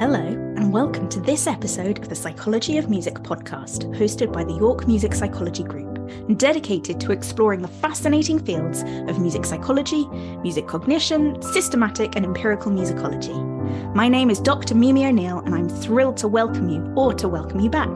Hello, and welcome to this episode of the Psychology of Music podcast, hosted by the York Music Psychology Group, and dedicated to exploring the fascinating fields of music psychology, music cognition, systematic and empirical musicology. My name is Dr. Mimi O'Neill, and I'm thrilled to welcome you or to welcome you back.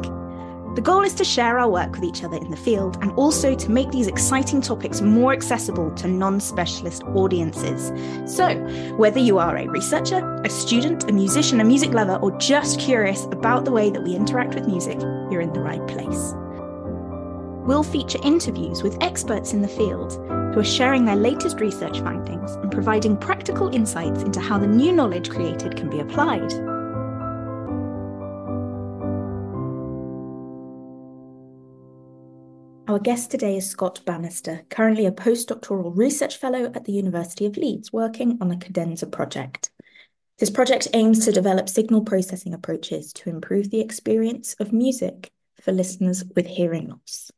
The goal is to share our work with each other in the field and also to make these exciting topics more accessible to non specialist audiences. So, whether you are a researcher, a student, a musician, a music lover, or just curious about the way that we interact with music, you're in the right place. We'll feature interviews with experts in the field who are sharing their latest research findings and providing practical insights into how the new knowledge created can be applied. Our guest today is Scott Bannister, currently a postdoctoral research fellow at the University of Leeds, working on the Cadenza project. This project aims to develop signal processing approaches to improve the experience of music for listeners with hearing loss.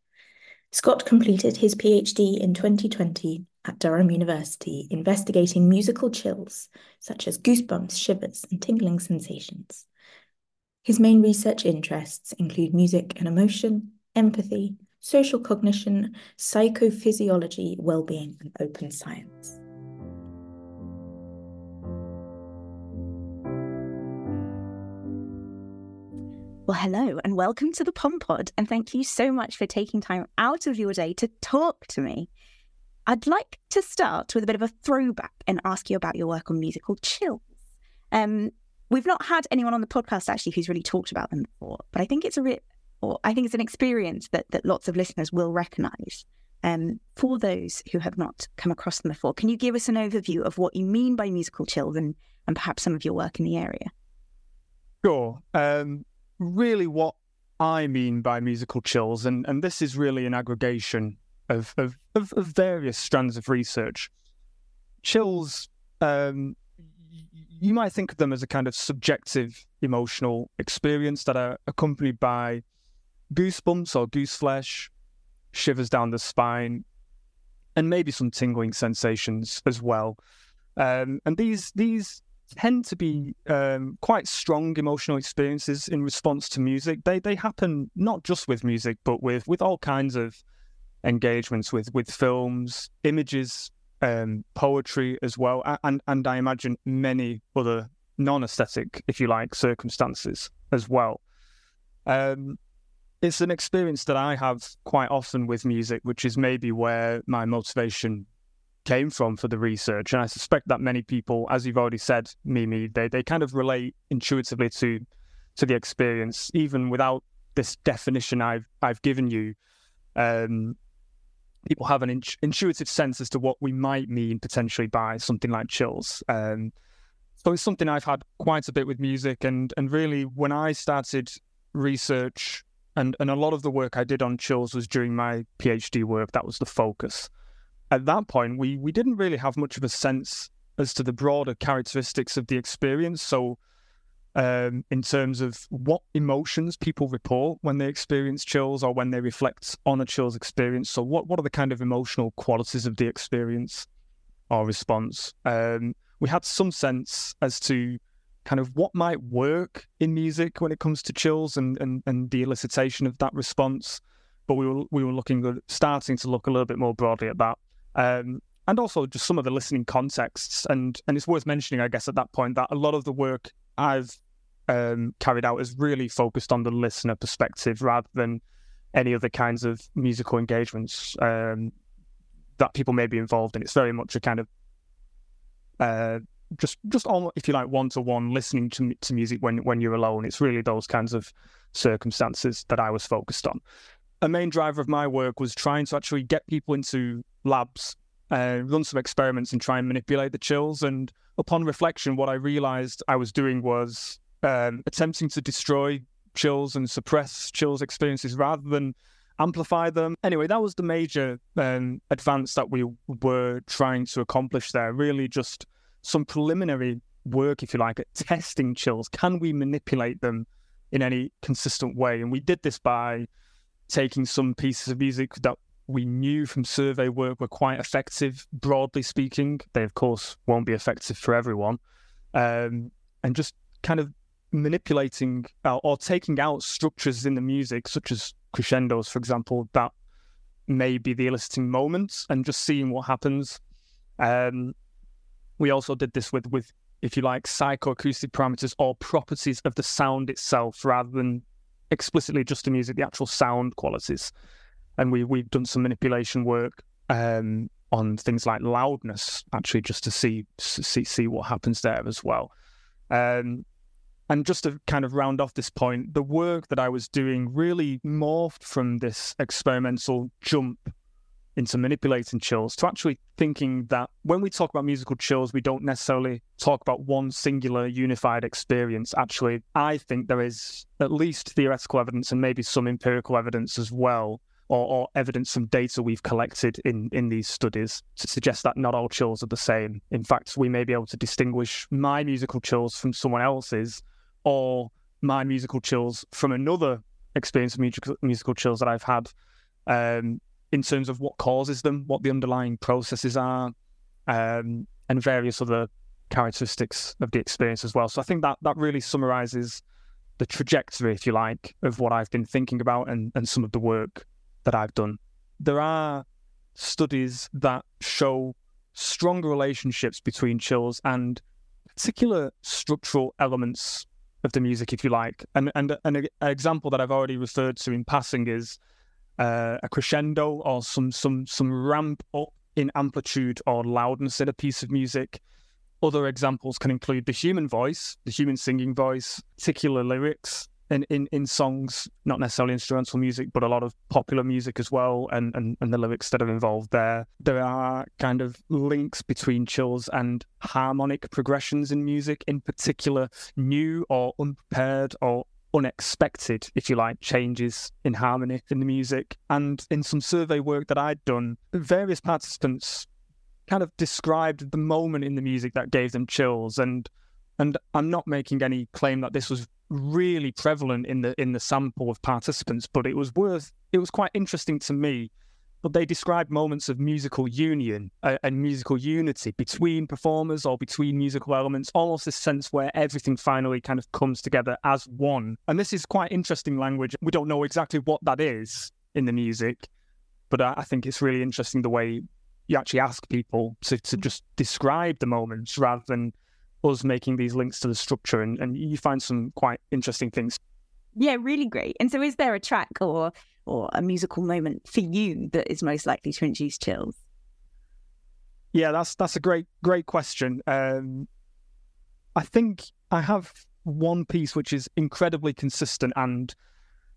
Scott completed his PhD in 2020 at Durham University, investigating musical chills, such as goosebumps, shivers, and tingling sensations. His main research interests include music and emotion, empathy, social cognition, psychophysiology, well-being, and open science. Well, hello and welcome to the Pom Pod, and thank you so much for taking time out of your day to talk to me. I'd like to start with a bit of a throwback and ask you about your work on musical chills. Um, we've not had anyone on the podcast actually who's really talked about them before, but I think it's a re- or I think it's an experience that that lots of listeners will recognise. Um, for those who have not come across them before, can you give us an overview of what you mean by musical chills and, and perhaps some of your work in the area? Sure. Um, really, what I mean by musical chills, and, and this is really an aggregation of, of, of, of various strands of research. Chills, um, you might think of them as a kind of subjective emotional experience that are accompanied by goosebumps or goose flesh, shivers down the spine, and maybe some tingling sensations as well. Um, and these these tend to be um, quite strong emotional experiences in response to music. They they happen not just with music, but with with all kinds of engagements with with films, images, um, poetry as well, and and I imagine many other non-aesthetic, if you like, circumstances as well. Um, it's an experience that I have quite often with music, which is maybe where my motivation came from for the research. And I suspect that many people, as you've already said, Mimi, they, they kind of relate intuitively to to the experience, even without this definition I've I've given you. Um, people have an in- intuitive sense as to what we might mean potentially by something like chills. Um, so it's something I've had quite a bit with music, and and really when I started research and and a lot of the work I did on chills was during my PhD work. That was the focus. At that point, we we didn't really have much of a sense as to the broader characteristics of the experience. So, um, in terms of what emotions people report when they experience chills or when they reflect on a chills experience. So, what what are the kind of emotional qualities of the experience or response? Um, we had some sense as to kind of what might work in music when it comes to chills and, and, and the elicitation of that response. But we were we were looking starting to look a little bit more broadly at that. Um, and also just some of the listening contexts. And and it's worth mentioning, I guess, at that point that a lot of the work I've um, carried out is really focused on the listener perspective rather than any other kinds of musical engagements um, that people may be involved in. It's very much a kind of uh, just just if you like one to one listening to to music when when you're alone. It's really those kinds of circumstances that I was focused on. A main driver of my work was trying to actually get people into labs, uh, run some experiments, and try and manipulate the chills. And upon reflection, what I realized I was doing was um, attempting to destroy chills and suppress chills experiences rather than amplify them. Anyway, that was the major um, advance that we were trying to accomplish there. Really, just some preliminary work, if you like, at testing chills. Can we manipulate them in any consistent way? And we did this by taking some pieces of music that we knew from survey work were quite effective, broadly speaking. They, of course, won't be effective for everyone. Um, and just kind of manipulating uh, or taking out structures in the music, such as crescendos, for example, that may be the eliciting moments and just seeing what happens. Um, we also did this with, with, if you like, psychoacoustic parameters or properties of the sound itself rather than explicitly just the music, the actual sound qualities. And we, we've done some manipulation work um, on things like loudness, actually, just to see see see what happens there as well. Um, and just to kind of round off this point, the work that I was doing really morphed from this experimental jump into manipulating chills to actually thinking that when we talk about musical chills, we don't necessarily talk about one singular unified experience. Actually, I think there is at least theoretical evidence and maybe some empirical evidence as well or, or, evidence from data we've collected in, in these studies to suggest that not all chills are the same. In fact, we may be able to distinguish my musical chills from someone else's or my musical chills from another experience of musical, musical chills that I've had um, in terms of what causes them, what the underlying processes are, um, and various other characteristics of the experience as well. So I think that that really summarizes the trajectory, if you like, of what I've been thinking about and, and some of the work that I've done. There are studies that show stronger relationships between chills and particular structural elements of the music, if you like. And and, and an example that I've already referred to in passing is uh, a crescendo or some some some ramp up in amplitude or loudness in a piece of music. Other examples can include the human voice, the human singing voice, particular lyrics, in, in, in songs, not necessarily instrumental music, but a lot of popular music as well, and, and, and the lyrics that are involved there. There are kind of links between chills and harmonic progressions in music, in particular, new or unprepared or unexpected, if you like, changes in harmony in the music. And in some survey work that I'd done, various participants kind of described the moment in the music that gave them chills and and I'm not making any claim that this was really prevalent in the in the sample of participants, but it was worth it was quite interesting to me. But they describe moments of musical union uh, and musical unity between performers or between musical elements, almost this sense where everything finally kind of comes together as one. And this is quite interesting language. We don't know exactly what that is in the music, but I, I think it's really interesting the way you actually ask people to, to just describe the moments rather than us making these links to the structure, and, and you find some quite interesting things. Yeah, really great. And so, is there a track or or a musical moment for you that is most likely to induce chills? Yeah, that's that's a great great question. Um, I think I have one piece which is incredibly consistent and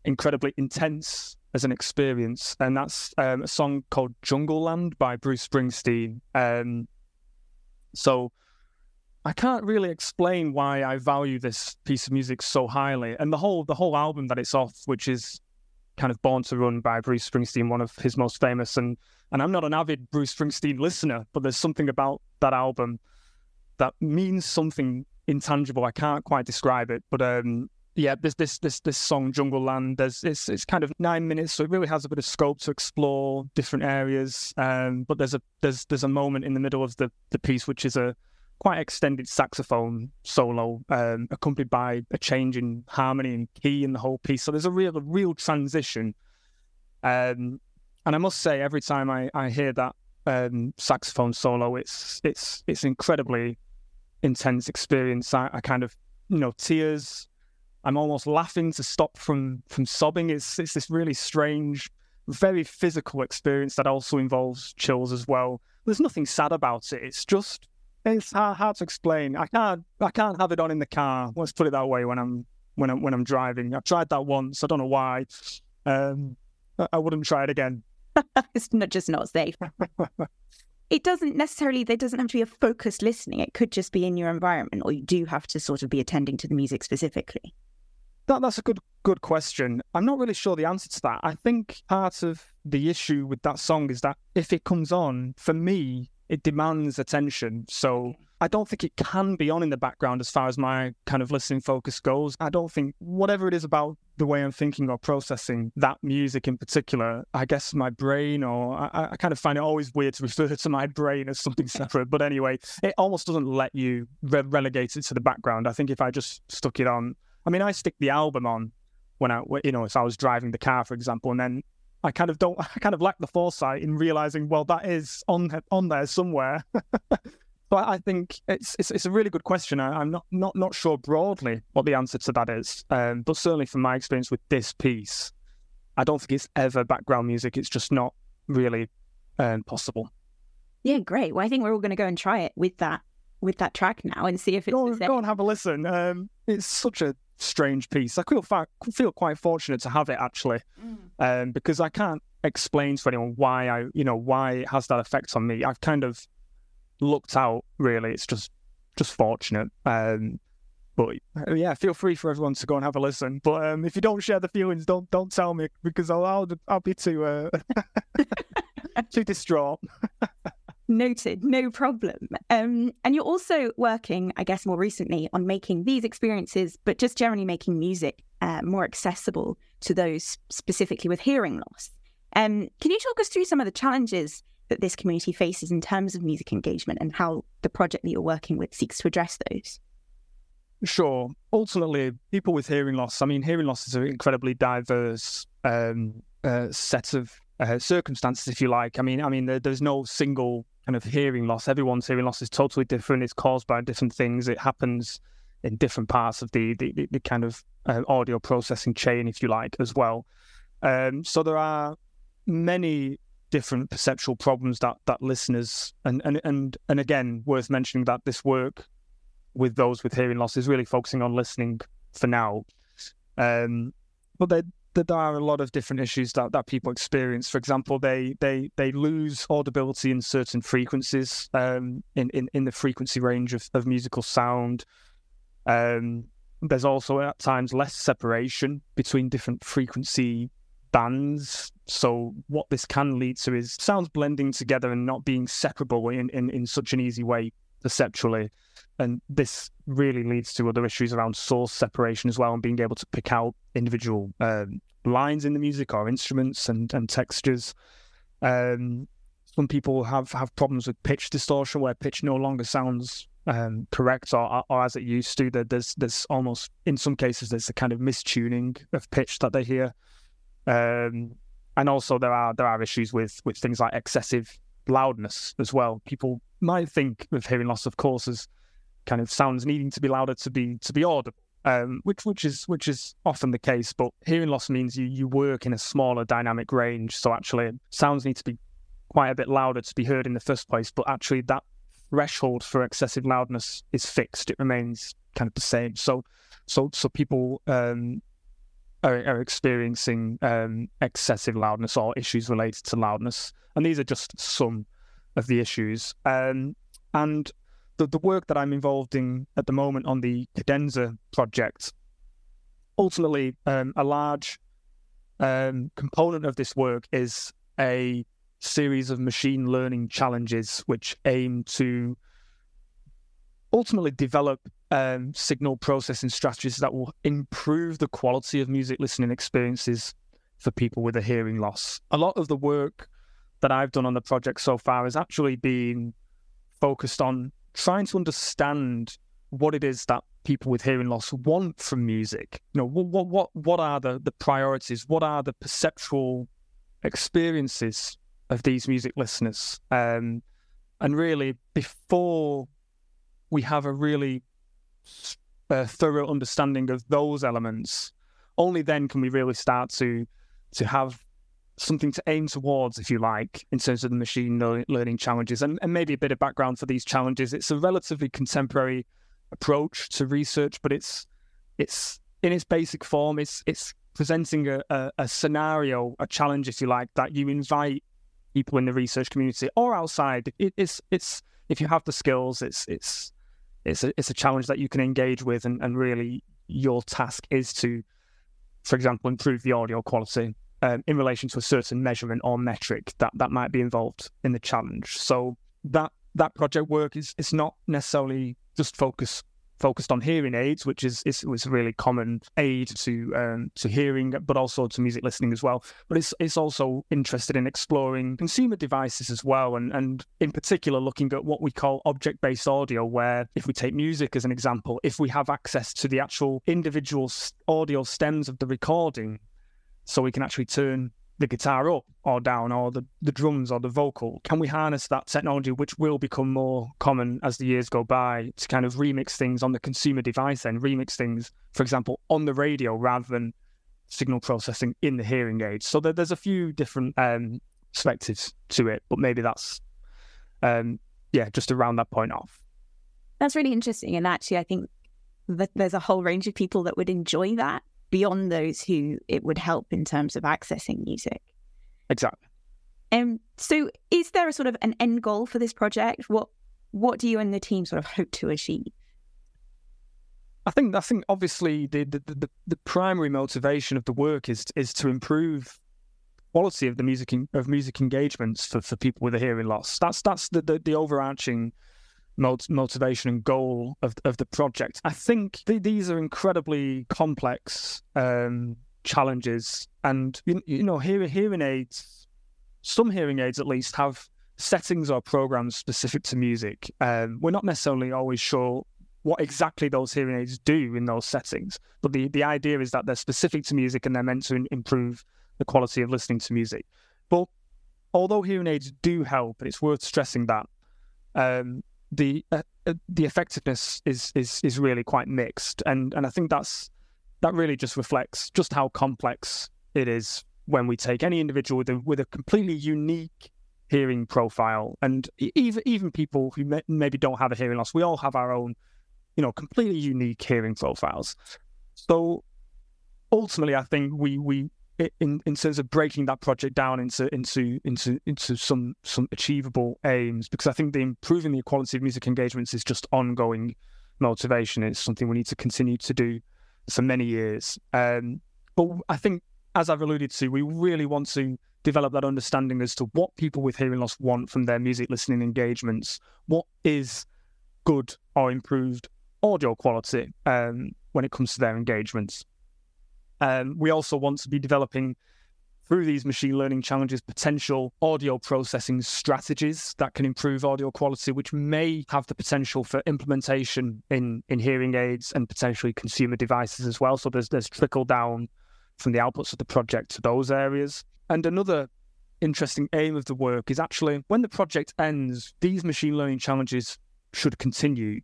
incredibly intense as an experience, and that's um, a song called Jungleland by Bruce Springsteen. Um, so I can't really explain why I value this piece of music so highly, and the whole the whole album that it's off, which is kind of Born to Run by Bruce Springsteen, one of his most famous. And and I'm not an avid Bruce Springsteen listener, but there's something about that album that means something intangible. I can't quite describe it, but um, yeah, this this this this song Jungleland. There's it's it's kind of nine minutes, so it really has a bit of scope to explore different areas. Um, but there's a there's there's a moment in the middle of the the piece which is a quite extended saxophone solo, um, accompanied by a change in harmony and key in the whole piece. So there's a real, a real transition. Um, and I must say, every time I, I hear that um, saxophone solo, it's it's it's incredibly intense experience. I, I, kind of, you know, tears. I'm almost laughing to stop from from sobbing. It's it's this really strange, very physical experience that also involves chills as well. There's nothing sad about it. It's just it's hard, hard to explain. I can't I can't have it on in the car. Let's put it that way when I'm when I'm when I'm driving. I've tried that once. I don't know why. Um, I wouldn't try it again. it's not just not safe. it doesn't necessarily there doesn't have to be a focused listening. It could just be in your environment, or you do have to sort of be attending to the music specifically. That, that's a good good question. I'm not really sure the answer to that. I think part of the issue with that song is that if it comes on, for me, it demands attention. So I don't think it can be on in the background as far as my kind of listening focus goes. I don't think whatever it is about the way I'm thinking or processing that music in particular, I guess my brain, or I, I kind of find it always weird to refer to my brain as something separate. But anyway, it almost doesn't let you re- relegate it to the background. I think if I just stuck it on, I mean, I stick the album on when I, you know, if I was driving the car, for example, and then I kind of don't, I kind of lack the foresight in realizing, well, that is on on there somewhere. But I think it's, it's, it's a really good question. I, am not, not not sure broadly what the answer to that is, um, but certainly from my experience with this piece, I don't think it's ever background music. It's just not really um, possible. Yeah, great. Well, I think we're all going to go and try it with that with that track now and see if it's go, go and have a listen. Um, it's such a strange piece. I feel feel quite fortunate to have it actually, mm. um, because I can't explain to anyone why I you know why it has that effect on me. I've kind of looked out. Really, it's just just fortunate. Um, but uh, yeah, feel free for everyone to go and have a listen. But um, if you don't share the feelings, don't don't tell me because I'll I'll, I'll be too uh, too distraught. Noted, no problem. Um, and you're also working, I guess, more recently on making these experiences, but just generally making music uh, more accessible to those specifically with hearing loss. Um, can you talk us through some of the challenges that this community faces in terms of music engagement and how the project that you're working with seeks to address those? Sure. Ultimately, people with hearing loss, I mean, hearing loss is an incredibly diverse um, uh, set of uh, circumstances, if you like. I mean, I mean, there, there's no single kind of hearing loss. Everyone's hearing loss is totally different. It's caused by different things. It happens in different parts of the the, the kind of uh, audio processing chain, if you like, as well. Um, so there are many different perceptual problems that that listeners and and and and again worth mentioning that this work with those with hearing loss is really focusing on listening for now um, but there, there are a lot of different issues that, that people experience. For example they they they lose audibility in certain frequencies um, in, in in the frequency range of, of musical sound. Um, there's also at times less separation between different frequency bands. So what this can lead to is sounds blending together and not being separable in, in, in such an easy way perceptually. And this really leads to other issues around source separation as well and being able to pick out individual um, lines in the music or instruments and, and textures. Um, some people have, have problems with pitch distortion where pitch no longer sounds um, correct or, or as it used to. There's there's almost in some cases there's a kind of mistuning of pitch that they hear. Um, and also there are there are issues with with things like excessive loudness as well. People might think of hearing loss, of course, as kind of sounds needing to be louder to be to be audible, um, which which is which is often the case. But hearing loss means you you work in a smaller dynamic range, so actually sounds need to be quite a bit louder to be heard in the first place. But actually, that threshold for excessive loudness is fixed; it remains kind of the same. So so so people um, are, are experiencing um, excessive loudness or issues related to loudness. And these are just some of the issues. Um, and the, the work that I'm involved in at the moment on the Cadenza project, ultimately, um, a large um, component of this work is a series of machine learning challenges which aim to ultimately develop um, signal processing strategies that will improve the quality of music listening experiences for people with a hearing loss. A lot of the work that I've done on the project so far has actually been focused on trying to understand what it is that people with hearing loss want from music. You know, what what what are the the priorities? What are the perceptual experiences of these music listeners? Um, and really, before we have a really uh, thorough understanding of those elements, only then can we really start to to have something to aim towards, if you like, in terms of the machine learning challenges. And, and maybe a bit of background for these challenges. It's a relatively contemporary approach to research, but it's it's in its basic form. It's it's presenting a, a, a scenario, a challenge, if you like, that you invite people in the research community or outside. It, it's it's if you have the skills, it's it's it's a it's a challenge that you can engage with, and, and really your task is to, for example, improve the audio quality um, in relation to a certain measurement or metric that that might be involved in the challenge. So that that project work is it's not necessarily just focused focused on hearing aids, which is, is was a really common aid to um, to hearing, but also to music listening as well. But it's it's also interested in exploring consumer devices as well, and and in particular looking at what we call object based audio, where if we take music as an example, if we have access to the actual individual audio stems of the recording, so we can actually turn the guitar up or down or the, the drums or the vocal? Can we harness that technology, which will become more common as the years go by, to kind of remix things on the consumer device and remix things, for example, on the radio rather than signal processing in the hearing aids? So there, there's a few different um, perspectives to it, but maybe that's, um, yeah, just to round that point off. That's really interesting. And actually, I think that there's a whole range of people that would enjoy that beyond those who it would help in terms of accessing music. Exactly. Um, so is there a sort of an end goal for this project? What what do you and the team sort of hope to achieve? I think I think obviously the the, the, the primary motivation of the work is is to improve quality of the music of music engagements for, for people with a hearing loss. That's that's the, the, the overarching motivation and goal of of the project. I think th- these are incredibly complex um, challenges, and you, you know, hearing hearing aids, some hearing aids at least have settings or programs specific to music. Um, we're not necessarily always sure what exactly those hearing aids do in those settings, but the the idea is that they're specific to music and they're meant to improve the quality of listening to music. But although hearing aids do help, and it's worth stressing that. Um, the uh, uh, the effectiveness is is is really quite mixed, and and I think that's that really just reflects just how complex it is when we take any individual with a with a completely unique hearing profile, and even even people who may, maybe don't have a hearing loss, we all have our own, you know, completely unique hearing profiles. So ultimately, I think we we in in terms of breaking that project down into into into into some some achievable aims because I think the improving the quality of music engagements is just ongoing motivation. It's something we need to continue to do for many years. Um, but I think, as I've alluded to, we really want to develop that understanding as to what people with hearing loss want from their music listening engagements. What is good or improved audio quality um, when it comes to their engagements? Um, we also want to be developing through these machine learning challenges potential audio processing strategies that can improve audio quality, which may have the potential for implementation in, in hearing aids and potentially consumer devices as well. So there's there's trickle down from the outputs of the project to those areas. And another interesting aim of the work is actually when the project ends, these machine learning challenges should continue.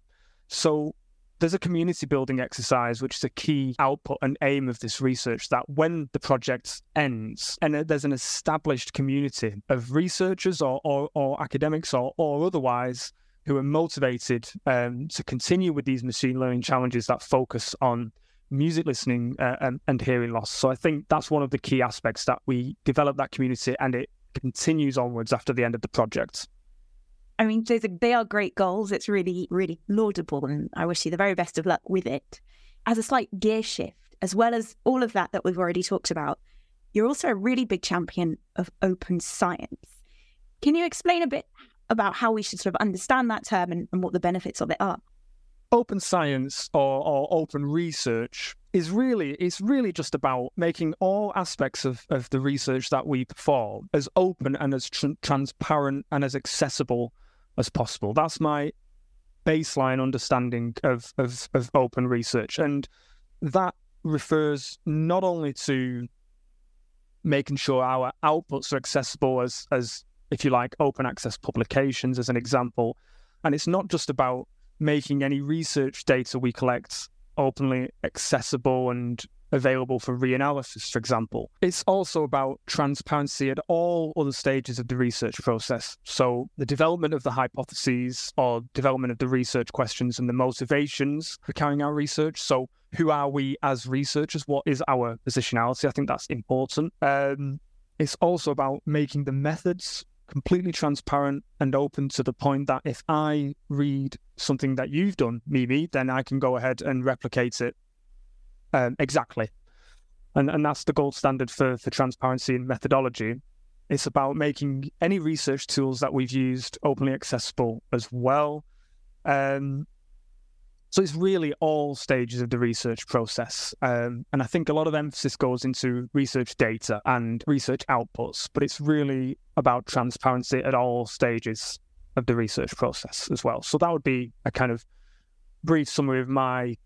So there's a community building exercise, which is a key output and aim of this research that when the project ends and there's an established community of researchers or, or, or academics or, or otherwise who are motivated um, to continue with these machine learning challenges that focus on music listening uh, and, and hearing loss. So I think that's one of the key aspects that we develop that community and it continues onwards after the end of the project. I mean, those are, they are great goals. It's really, really laudable, and I wish you the very best of luck with it. As a slight gear shift, as well as all of that that we've already talked about, you're also a really big champion of open science. Can you explain a bit about how we should sort of understand that term and, and what the benefits of it are? Open science or, or open research is really it's really just about making all aspects of, of the research that we perform as open and as tr- transparent and as accessible as possible. That's my baseline understanding of, of, of open research. And that refers not only to making sure our outputs are accessible as, as if you like, open access publications, as an example. And it's not just about making any research data we collect openly accessible and available for reanalysis, for example. It's also about transparency at all other stages of the research process. So, the development of the hypotheses or development of the research questions and the motivations for carrying out research. So, who are we as researchers? What is our positionality? I think that's important. Um, it's also about making the methods completely transparent and open to the point that if I read something that you've done, Mimi, then I can go ahead and replicate it um, exactly. And, and that's the gold standard for, for transparency and methodology. It's about making any research tools that we've used openly accessible as well. Um, so it's really all stages of the research process. Um, and I think a lot of emphasis goes into research data and research outputs, but it's really about transparency at all stages of the research process as well. So that would be a kind of brief summary of my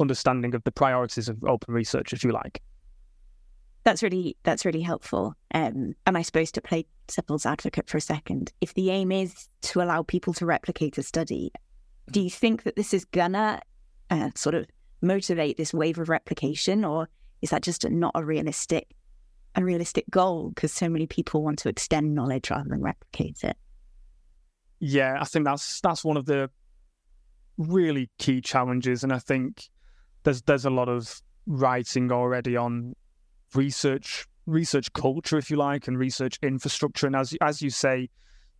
understanding of the priorities of open research, if you like. That's really that's really helpful. Um, and I suppose to play devil's advocate for a second, if the aim is to allow people to replicate a study, do you think that this is gonna uh, sort of motivate this wave of replication, or is that just a, not a realistic, a realistic goal because so many people want to extend knowledge rather than replicate it? Yeah, I think that's that's one of the really key challenges, and I think there's there's a lot of writing already on research research culture, if you like, and research infrastructure. And as as you say,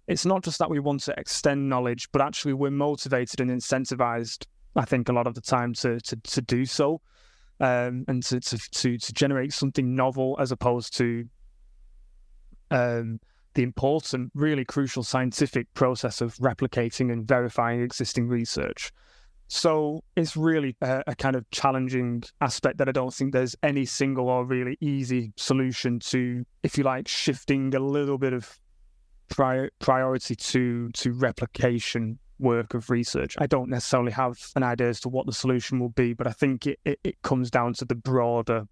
it's not just that we want to extend knowledge, but actually we're motivated and incentivized. I think a lot of the time to to, to do so, um, and to, to to to generate something novel as opposed to um, the important, really crucial scientific process of replicating and verifying existing research. So it's really a, a, kind of challenging aspect that I don't think there's any single or really easy solution to, if you like, shifting a little bit of prior, priority to to replication work of research. I don't necessarily have an idea as to what the solution will be, but I think it, it, it comes down to the broader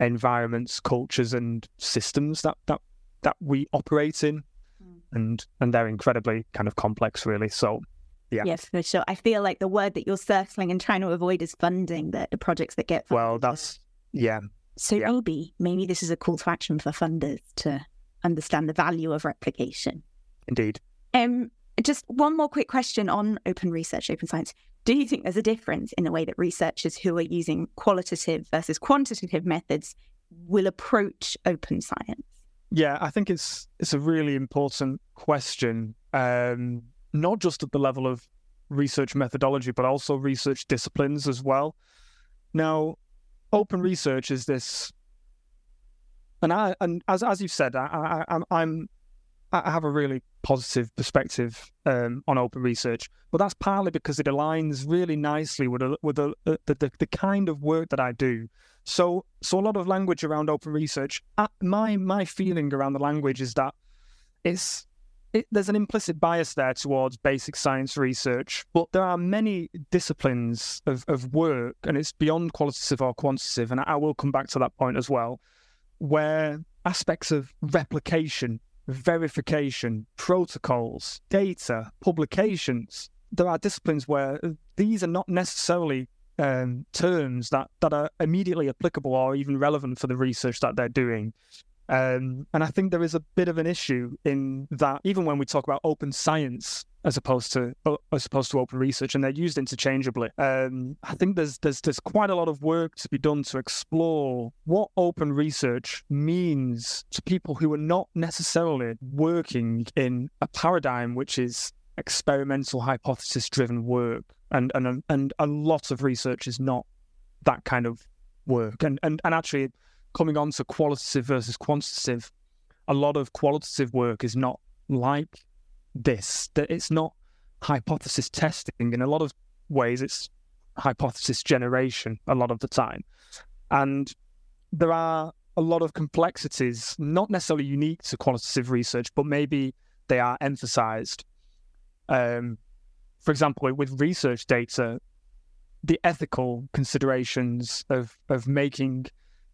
environments, cultures, and systems that that that we operate in, mm. and and they're incredibly kind of complex, really. So. Yeah. Yes, for sure. I feel like the word that you're circling and trying to avoid is funding the, the projects that get funded. Well, that's yeah. So yeah. maybe maybe this is a call to action for funders to understand the value of replication. Indeed. Um, just one more quick question on open research, open science. Do you think there's a difference in the way that researchers who are using qualitative versus quantitative methods will approach open science? Yeah, I think it's it's a really important question, um, not just at the level of research methodology, but also research disciplines as well. Now, open research is this and I and as as you've said, I, I I'm I have a really positive perspective um, on open research, but that's partly because it aligns really nicely with a, with a, a, the, the the kind of work that I do. So so a lot of language around open research. Uh, my my feeling around the language is that it's it, there's an implicit bias there towards basic science research, but there are many disciplines of, of work, and it's beyond qualitative or quantitative, and I will come back to that point as well, where aspects of replication, verification, protocols, data, publications, there are disciplines where these are not necessarily um, terms that, that are immediately applicable or even relevant for the research that they're doing. Um, and I think there is a bit of an issue in that even when we talk about open science as opposed to as opposed to open research, and they're used interchangeably. Um, I think there's there's there's quite a lot of work to be done to explore what open research means to people who are not necessarily working in a paradigm which is experimental hypothesis driven work, and and and a lot of research is not that kind of work, and and and actually coming on to qualitative versus quantitative, a lot of qualitative work is not like this. That it's not hypothesis testing. In a lot of ways, it's hypothesis generation a lot of the time. And there are a lot of complexities, not necessarily unique to qualitative research, but maybe they are emphasized. Um, for example, with research data, the ethical considerations of of making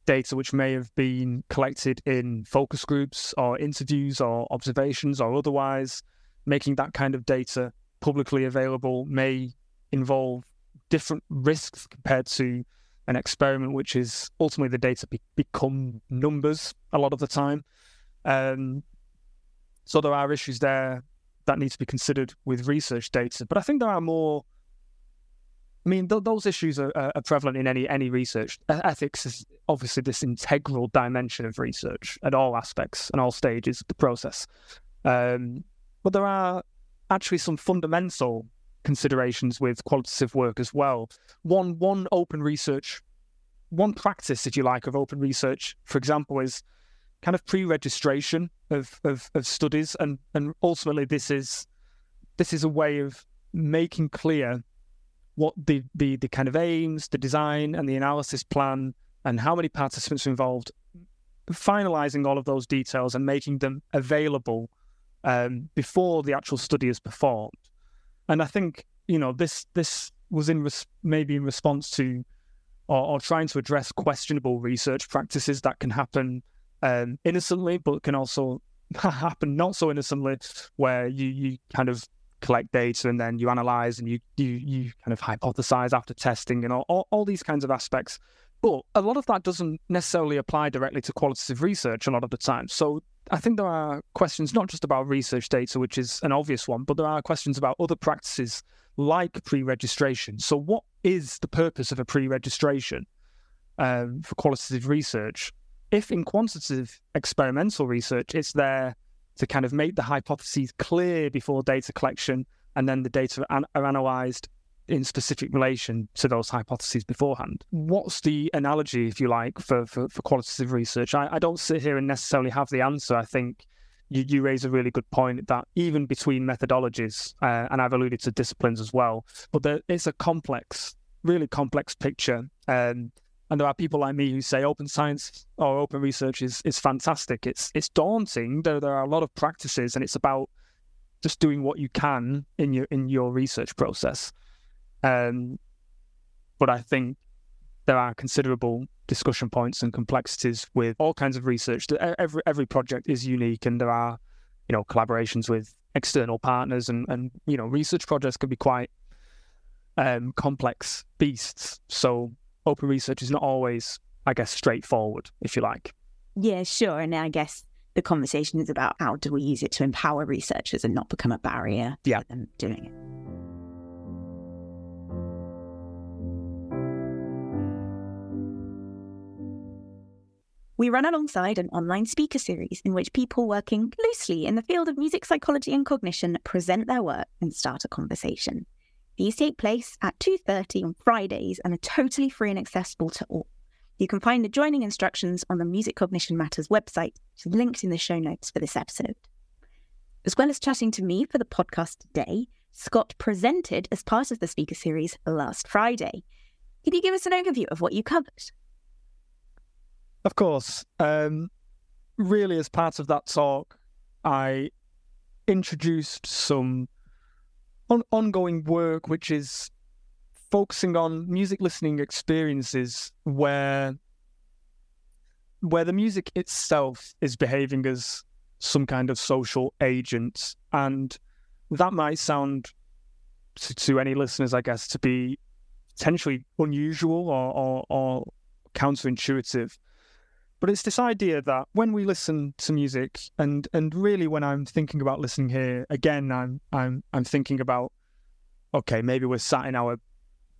data which may have been collected in focus groups or interviews or observations or otherwise, making that kind of data publicly available may involve different risks compared to an experiment, which is ultimately the data be- become numbers a lot of the time. Um, so there are issues there that need to be considered with research data. But I think there are more I mean, th- those issues are, are, prevalent in any any research. Ethics is obviously this integral dimension of research at all aspects and all stages of the process. Um, but there are actually some fundamental considerations with qualitative work as well. One one open research, one practice, if you like, of open research, for example, is kind of pre-registration of, of, of studies, and, and ultimately this is this is a way of making clear what the, the the kind of aims, the design, and the analysis plan, and how many participants are involved. Finalizing all of those details and making them available um, before the actual study is performed. And I think you know this this was in res- maybe in response to or, or, trying to address questionable research practices that can happen um, innocently, but can also happen not so innocently, where you you kind of collect data and then you analyze and you you you kind of hypothesize after testing and all, all, all these kinds of aspects. But a lot of that doesn't necessarily apply directly to qualitative research a lot of the time. So I think there are questions not just about research data, which is an obvious one, but there are questions about other practices like pre-registration. So what is the purpose of a pre-registration um, for qualitative research? If in quantitative experimental research, it's there to kind of make the hypotheses clear before data collection, and then the data are, analysed in specific relation to those hypotheses beforehand. What's the analogy, if you like, for, for, for qualitative research? I, I, don't sit here and necessarily have the answer. I think you, you raise a really good point that even between methodologies, uh, and I've alluded to disciplines as well, but there, it's a complex, really complex picture. Um, and there are people like me who say open science or open research is, is fantastic. It's it's daunting. There, there are a lot of practices, and it's about just doing what you can in your in your research process. Um, but I think there are considerable discussion points and complexities with all kinds of research. Every every project is unique, and there are you know collaborations with external partners, and and you know research projects can be quite um, complex beasts. So open research is not always, I guess, straightforward, if you like. Yeah, sure. And I guess the conversation is about how do we use it to empower researchers and not become a barrier yeah. them doing it. We run alongside an online speaker series in which people working loosely in the field of music psychology and cognition present their work and start a conversation. These take place at 2:30 on Fridays and are totally free and accessible to all. You can find the joining instructions on the Music Cognition Matters website, which is linked in the show notes for this episode. As well as chatting to me for the podcast today, Scott presented as part of the speaker series last Friday. Can you give us an overview of what you covered? Of course. Um, really, as part of that talk, I introduced some on- ongoing work which is focusing on music listening experiences where where the music itself is behaving as some kind of social agent. And that might sound to, to any listeners i guess to be potentially unusual or, or, or counterintuitive but it's this idea that when we listen to music, and and really when I'm thinking about listening here, again, I'm I'm I'm thinking about, okay, maybe we're sat in our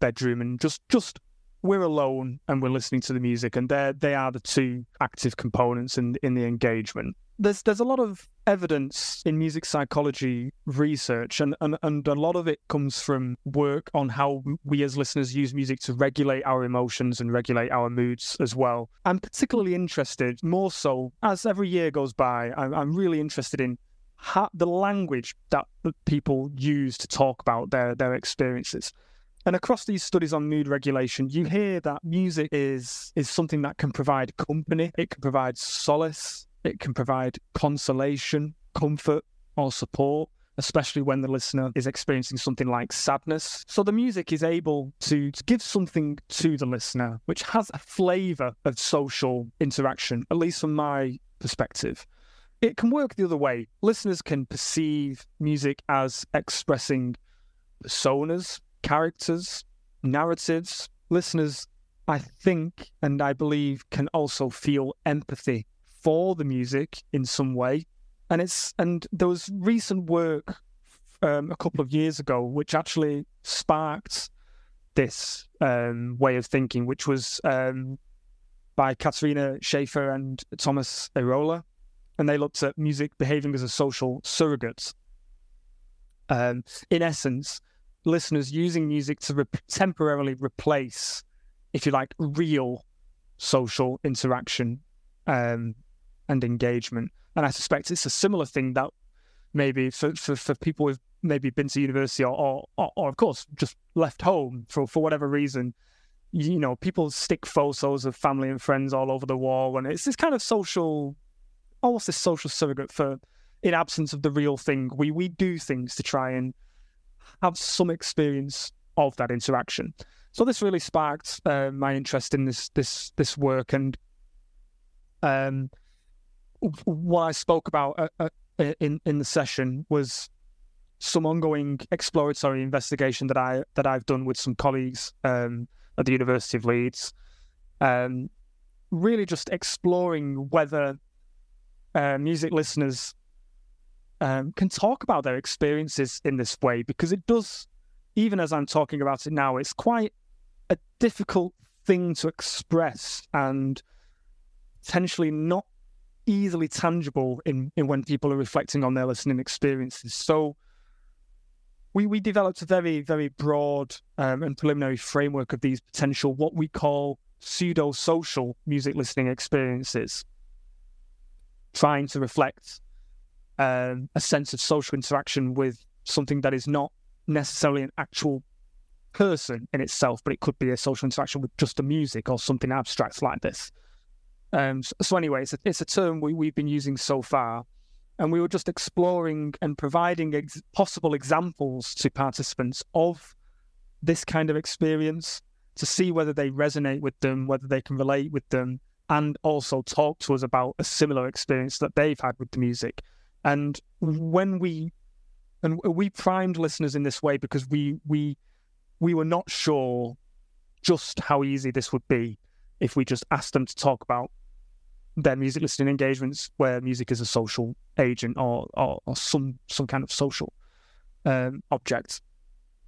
bedroom and just just we're alone and we're listening to the music, and they they are the two active components in in the engagement there's there's a lot of evidence in music psychology research and, and and a lot of it comes from work on how we as listeners use music to regulate our emotions and regulate our moods as well. I'm particularly interested more so as every year goes by i'm, I'm really interested in how, the language that people use to talk about their their experiences. And across these studies on mood regulation, you hear that music is is something that can provide company, it can provide solace, it can provide consolation, comfort, or support, especially when the listener is experiencing something like sadness. So the music is able to, give something to the listener, which has a flavour of social interaction, at least from my perspective. It can work the other way. Listeners can perceive music as expressing personas, characters, narratives. Listeners, I think and I believe, can also feel empathy for the music in some way. And it's and there was recent work um, a couple of years ago which actually sparked this um, way of thinking, which was um, by Katarina Schaefer and Tuomas Eerola, and they looked at music behaving as a social surrogate. Um, in essence, listeners using music to re- temporarily replace, if you like, real social interaction um, and engagement. And I suspect it's a similar thing that maybe for, for, for people who've maybe been to university or, or, or, of course, just left home for, for whatever reason, you know, people stick photos of family and friends all over the wall. And it's this kind of social, almost this social surrogate for, in absence of the real thing, we, we do things to try and have some experience of that interaction. So this really sparked uh, my interest in this this this work, and um, what I spoke about uh, uh, in in the session was some ongoing exploratory investigation that I that I've done with some colleagues um, at the University of Leeds, um, really just exploring whether uh, music listeners um, can talk about their experiences in this way because it does, even as I'm talking about it now, it's quite a difficult thing to express and potentially not easily tangible in, in when people are reflecting on their listening experiences. So we we developed a very very broad um, and preliminary framework of these potential what we call pseudo social music listening experiences, trying to reflect um, a sense of social interaction with something that is not necessarily an actual person in itself, but it could be a social interaction with just the music or something abstract like this. Um, so, anyway, it's a, it's a term we, we've been using so far, and we were just exploring and providing ex- possible examples to participants of this kind of experience to see whether they resonate with them, whether they can relate with them, and also talk to us about a similar experience that they've had with the music. And when we and we primed listeners in this way because we we we were not sure just how easy this would be if we just asked them to talk about their music listening engagements where music is a social agent or or, or some some kind of social um, object.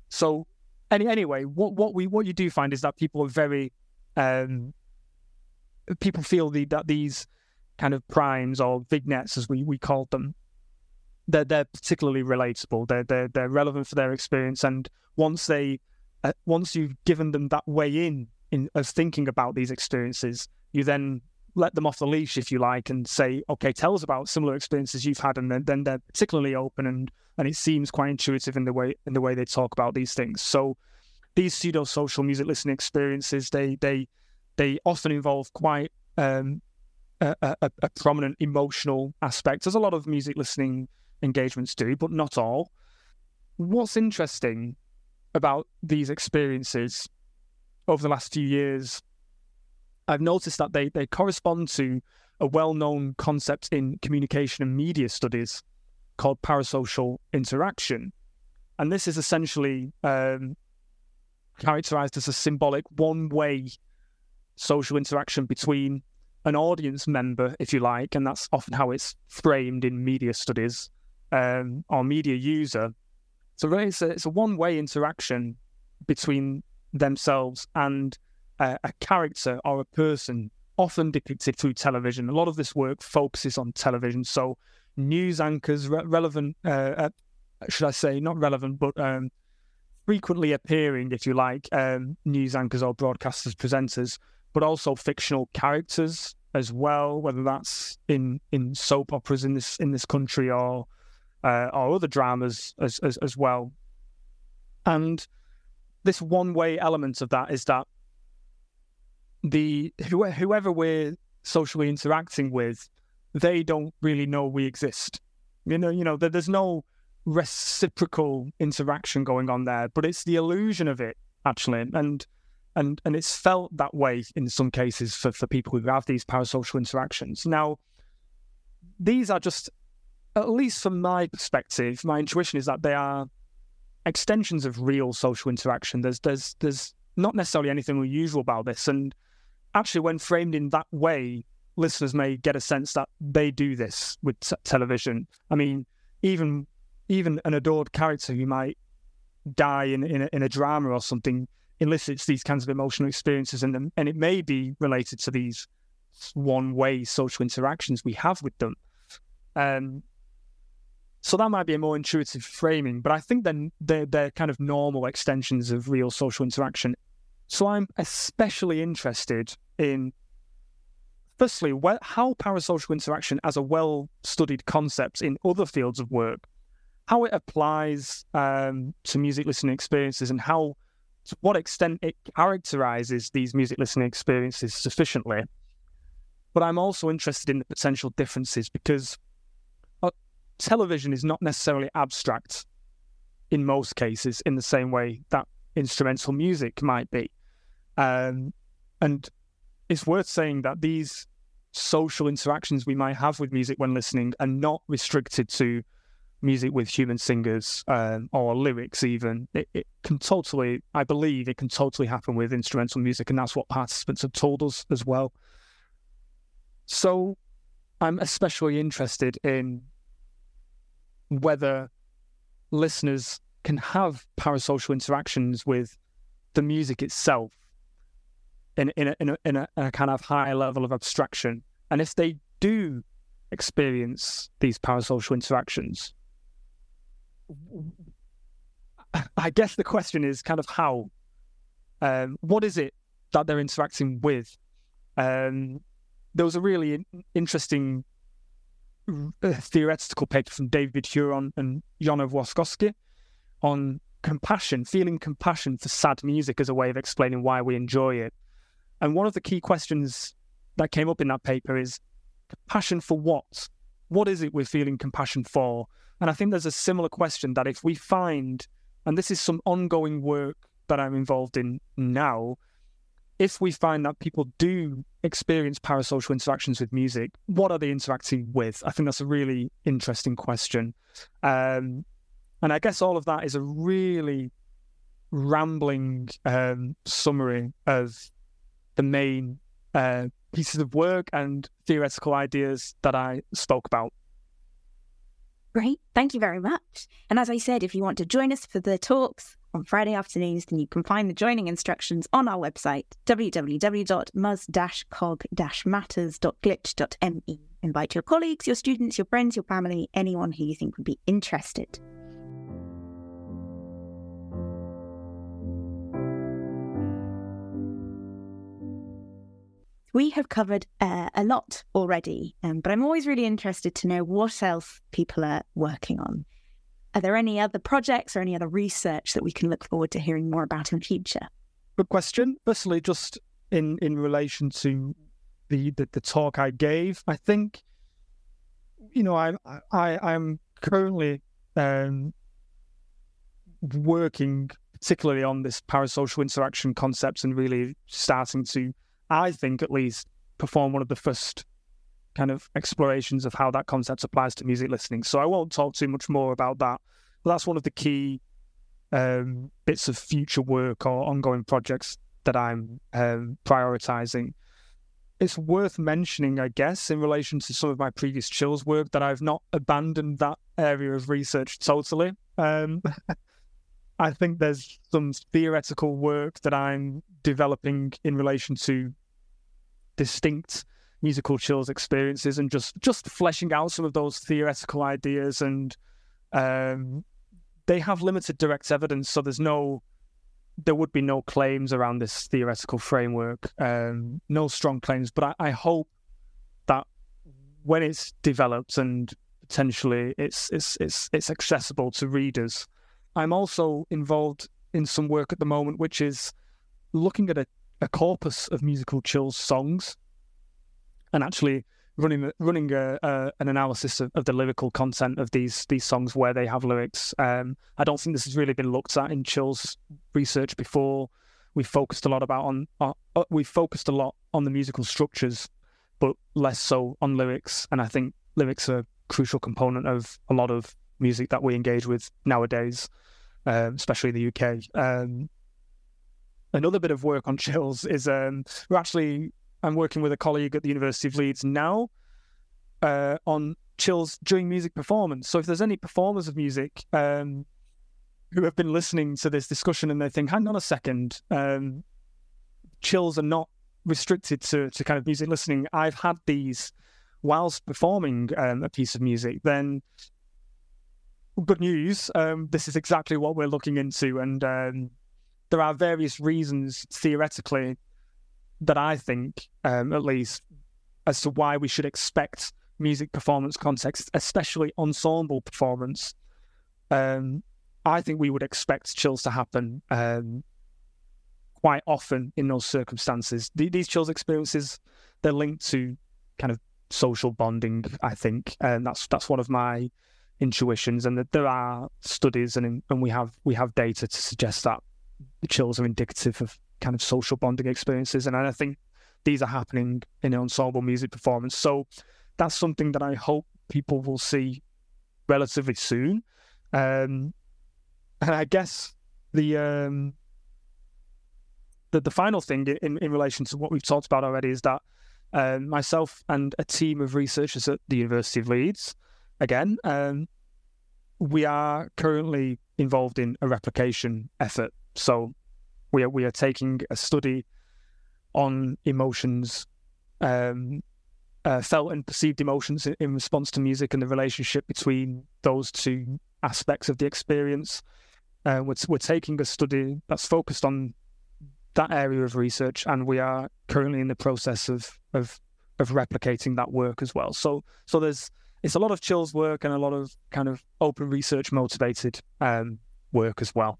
So any anyway, what what we what you do find is that people are very um, people feel the, that these kind of primes or vignettes as we we called them they're they're particularly relatable. They're they're they're relevant for their experience, and once they uh, once you've given them that way in in of thinking about these experiences, you then let them off the leash, if you like, and say, okay, tell us about similar experiences you've had, and then, then they're particularly open and and it seems quite intuitive in the way in the way they talk about these things. So these pseudo social music listening experiences, they they they often involve quite um, a, a, a prominent emotional aspect, as a lot of music listening engagements do, but not all. What's interesting about these experiences over the last few years, I've noticed that they, they correspond to a well known concept in communication and media studies called parasocial interaction. And this is essentially um, characterized as a symbolic one way social interaction between an audience member, if you like, and that's often how it's framed in media studies, um, or media user. So really, it's a, it's a one-way interaction between themselves and a, a character or a person, often depicted through television. A lot of this work focuses on television. So news anchors, re- relevant, uh, uh, should I say, not relevant, but um, frequently appearing, if you like, um, news anchors or broadcasters, presenters, but also fictional characters as well, whether that's in in soap operas in this in this country or uh, or other dramas as, as, as well. And this one way element of that is that the whoever we're socially interacting with, they don't really know we exist. You know, you know, there's no reciprocal interaction going on there, but it's the illusion of it actually, and and and it's felt that way in some cases for for people who have these parasocial interactions. Now, these are just at least from my perspective, my intuition is that they are extensions of real social interaction. There's there's there's not necessarily anything unusual about this, and actually, when framed in that way, listeners may get a sense that they do this with t- television. I mean, even even an adored character who might die in in a, in a drama or something elicits these kinds of emotional experiences in them, and it may be related to these one-way social interactions we have with them. Um, so that might be a more intuitive framing, but I think then they're, they're kind of normal extensions of real social interaction. So I'm especially interested in firstly, wh- how parasocial interaction as a well studied concept in other fields of work, how it applies um, to music listening experiences, and how, to what extent it characterizes these music listening experiences sufficiently. But I'm also interested in the potential differences because uh, television is not necessarily abstract in most cases in the same way that instrumental music might be. Um, and it's worth saying that these social interactions we might have with music when listening are not restricted to music with human singers um, or lyrics even. It, it, can totally i believe it can totally happen with instrumental music and that's what participants have told us as well. So i'm especially interested in whether listeners can have parasocial interactions with the music itself in in a, in a, in a, a kind of high level of abstraction. And if they do experience these parasocial interactions, I guess the question is kind of how. Um, what is it that they're interacting with? Um, there was a really interesting uh, theoretical paper from David Huron and Jonna Vuoskoski on compassion, feeling compassion for sad music as a way of explaining why we enjoy it. And one of the key questions that came up in that paper is compassion for what? What is it we're feeling compassion for? And I think there's a similar question that if we find, and this is some ongoing work that I'm involved in now, if we find that people do experience parasocial interactions with music, what are they interacting with? I think that's a really interesting question. Um, and I guess all of that is a really rambling um, summary of the main uh, pieces of work and theoretical ideas that I spoke about. Great. Thank you very much. And as I said, if you want to join us for the talks on Friday afternoons, then you can find the joining instructions on our website, www.mus-cog-matters.glitch.me. Invite your colleagues, your students, your friends, your family, anyone who you think would be interested. We have covered uh, a lot already, um, but I'm always really interested to know what else people are working on. Are there any other projects or any other research that we can look forward to hearing more about in the future? Good question. Firstly, just in in relation to the the, the talk I gave, I think you know I I I'm currently um, working particularly on this parasocial interaction concepts and really starting to I think at least, perform one of the first kind of explorations of how that concept applies to music listening. So I won't talk too much more about that. But that's one of the key um, bits of future work or ongoing projects that I'm um, prioritizing. It's worth mentioning, I guess, in relation to some of my previous chills work, that I've not abandoned that area of research totally. Um, I think there's some theoretical work that I'm developing in relation to distinct musical chills experiences and just just fleshing out some of those theoretical ideas. And um, they have limited direct evidence so there's no there would be no claims around this theoretical framework um, no strong claims. But I, I hope that when it's developed and potentially it's it's it's it's accessible to readers I'm also involved in some work at the moment, which is looking at a, a corpus of musical chills songs and actually running running a, a, an analysis of, of, the lyrical content of these these songs where they have lyrics. Um, I don't think this has really been looked at in chills research before. We focused a lot about on uh, uh we focused a lot on the musical structures, but less so on lyrics. And I think lyrics are a crucial component of a lot of music that we engage with nowadays um, especially in the UK. Um, another bit of work on chills is um, we're actually I'm working with a colleague at the University of Leeds now uh, on chills during music performance. So if there's any performers of music um, who have been listening to this discussion and they think, hang on a second, um, chills are not restricted to, to kind of music listening. I've had these whilst performing um, a piece of music, then good news. Um, this is exactly what we're looking into, and um, there are various reasons theoretically that I think, um, at least, as to why we should expect music performance context, especially ensemble performance, um, I think we would expect chills to happen um, quite often in those circumstances. these chills experiences, they're linked to kind of social bonding, I think, and that's that's one of my intuitions. And that there are studies and and we have we have data to suggest that the chills are indicative of kind of social bonding experiences, and I think these are happening in ensemble music performance. So that's something that I hope people will see relatively soon. Um, and I guess the um, the the final thing in in relation to what we've talked about already is that um, myself and a team of researchers at the University of Leeds, again, um, we are currently involved in a replication effort. So we are we are taking a study on emotions, um, uh, felt and perceived emotions in, in response to music and the relationship between those two aspects of the experience. Uh, we're, we're taking a study that's focused on that area of research, and we are currently in the process of of of replicating that work as well. So so there's it's a lot of chills work and a lot of kind of open research motivated um, work as well.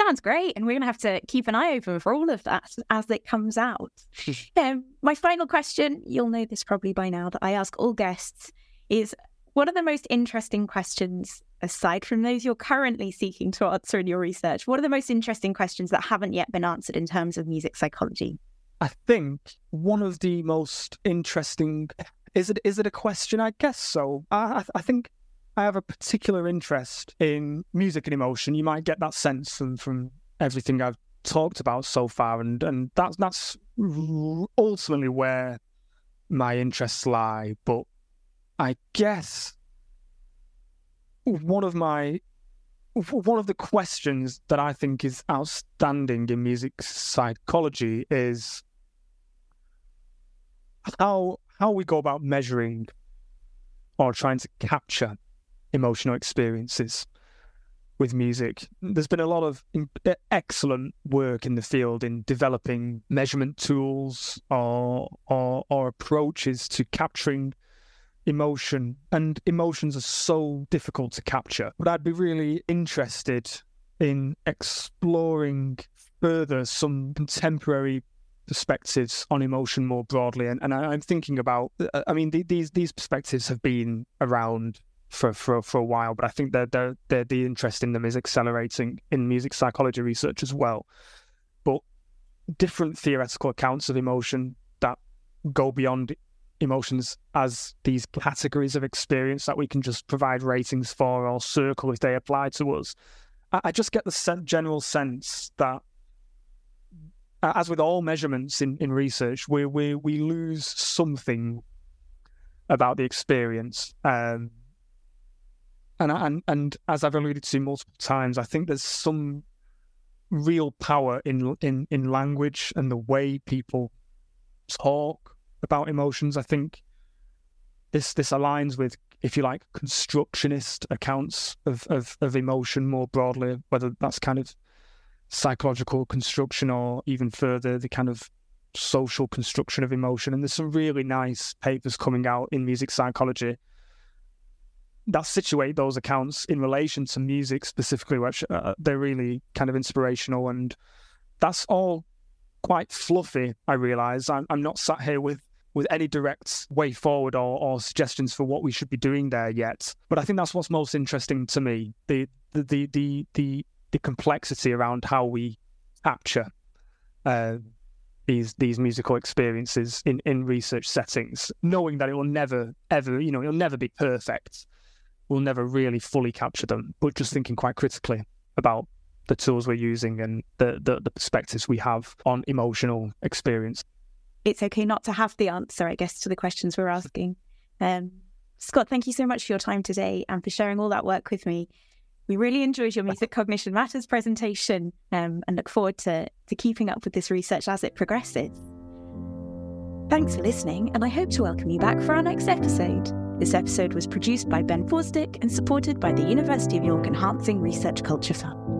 Sounds great, and we're going to have to keep an eye open for all of that as it comes out. um, my final question, you'll know this probably by now, that I ask all guests is: What are the most interesting questions aside from those you're currently seeking to answer in your research, what are the most interesting questions that haven't yet been answered in terms of music psychology? I think one of the most interesting is it is it a question? I guess so. I, I think I have a particular interest in music and emotion. You might get that sense from from everything I've talked about so far, and and that's that's ultimately where my interests lie. But I guess one of my one of the questions that I think is outstanding in music psychology is how how we go about measuring or trying to capture emotional experiences with music. There's been a lot of excellent work in the field in developing measurement tools or or, or approaches to capturing emotion, and emotions are so difficult to capture. But I'd be really interested in exploring further some contemporary perspectives on emotion more broadly. And, and I, am thinking about, uh, I mean, the, these these perspectives have been around for, for for a while, but I think that they're, the interest in them is accelerating in music psychology research as well. But different theoretical accounts of emotion that go beyond emotions as these categories of experience that we can just provide ratings for or circle if they apply to us. I, just get the general sense that, as with all measurements in, in research, we, we, we lose something about the experience. Um, and, and, and as I've alluded to multiple times, I think there's some real power in, in, in language and the way people talk about emotions. I think this this aligns with, if you like, constructionist accounts of, of, of emotion more broadly, whether that's kind of psychological construction or even further the kind of social construction of emotion. And there's some really nice papers coming out in music psychology that situate those accounts in relation to music specifically, which uh, they're really kind of inspirational. And that's all quite fluffy, I realize. I'm, I'm not sat here with with any direct way forward or, or suggestions for what we should be doing there yet. But I think that's what's most interesting to me the the the the the, the complexity around how we capture uh, these these musical experiences in, in research settings, knowing that it will never ever you know it'll never be perfect. We'll never really fully capture them, but just thinking quite critically about the tools we're using and the, the, the perspectives we have on emotional experience it's okay not to have the answer, I guess, to the questions we're asking. Um, Scott, thank you so much for your time today and for sharing all that work with me. We really enjoyed your Music Cognition Matters presentation um, and look forward to, to keeping up with this research as it progresses. Thanks for listening, and I hope to welcome you back for our next episode. This episode was produced by Ben Forstick and supported by the University of York Enhancing Research Culture Fund.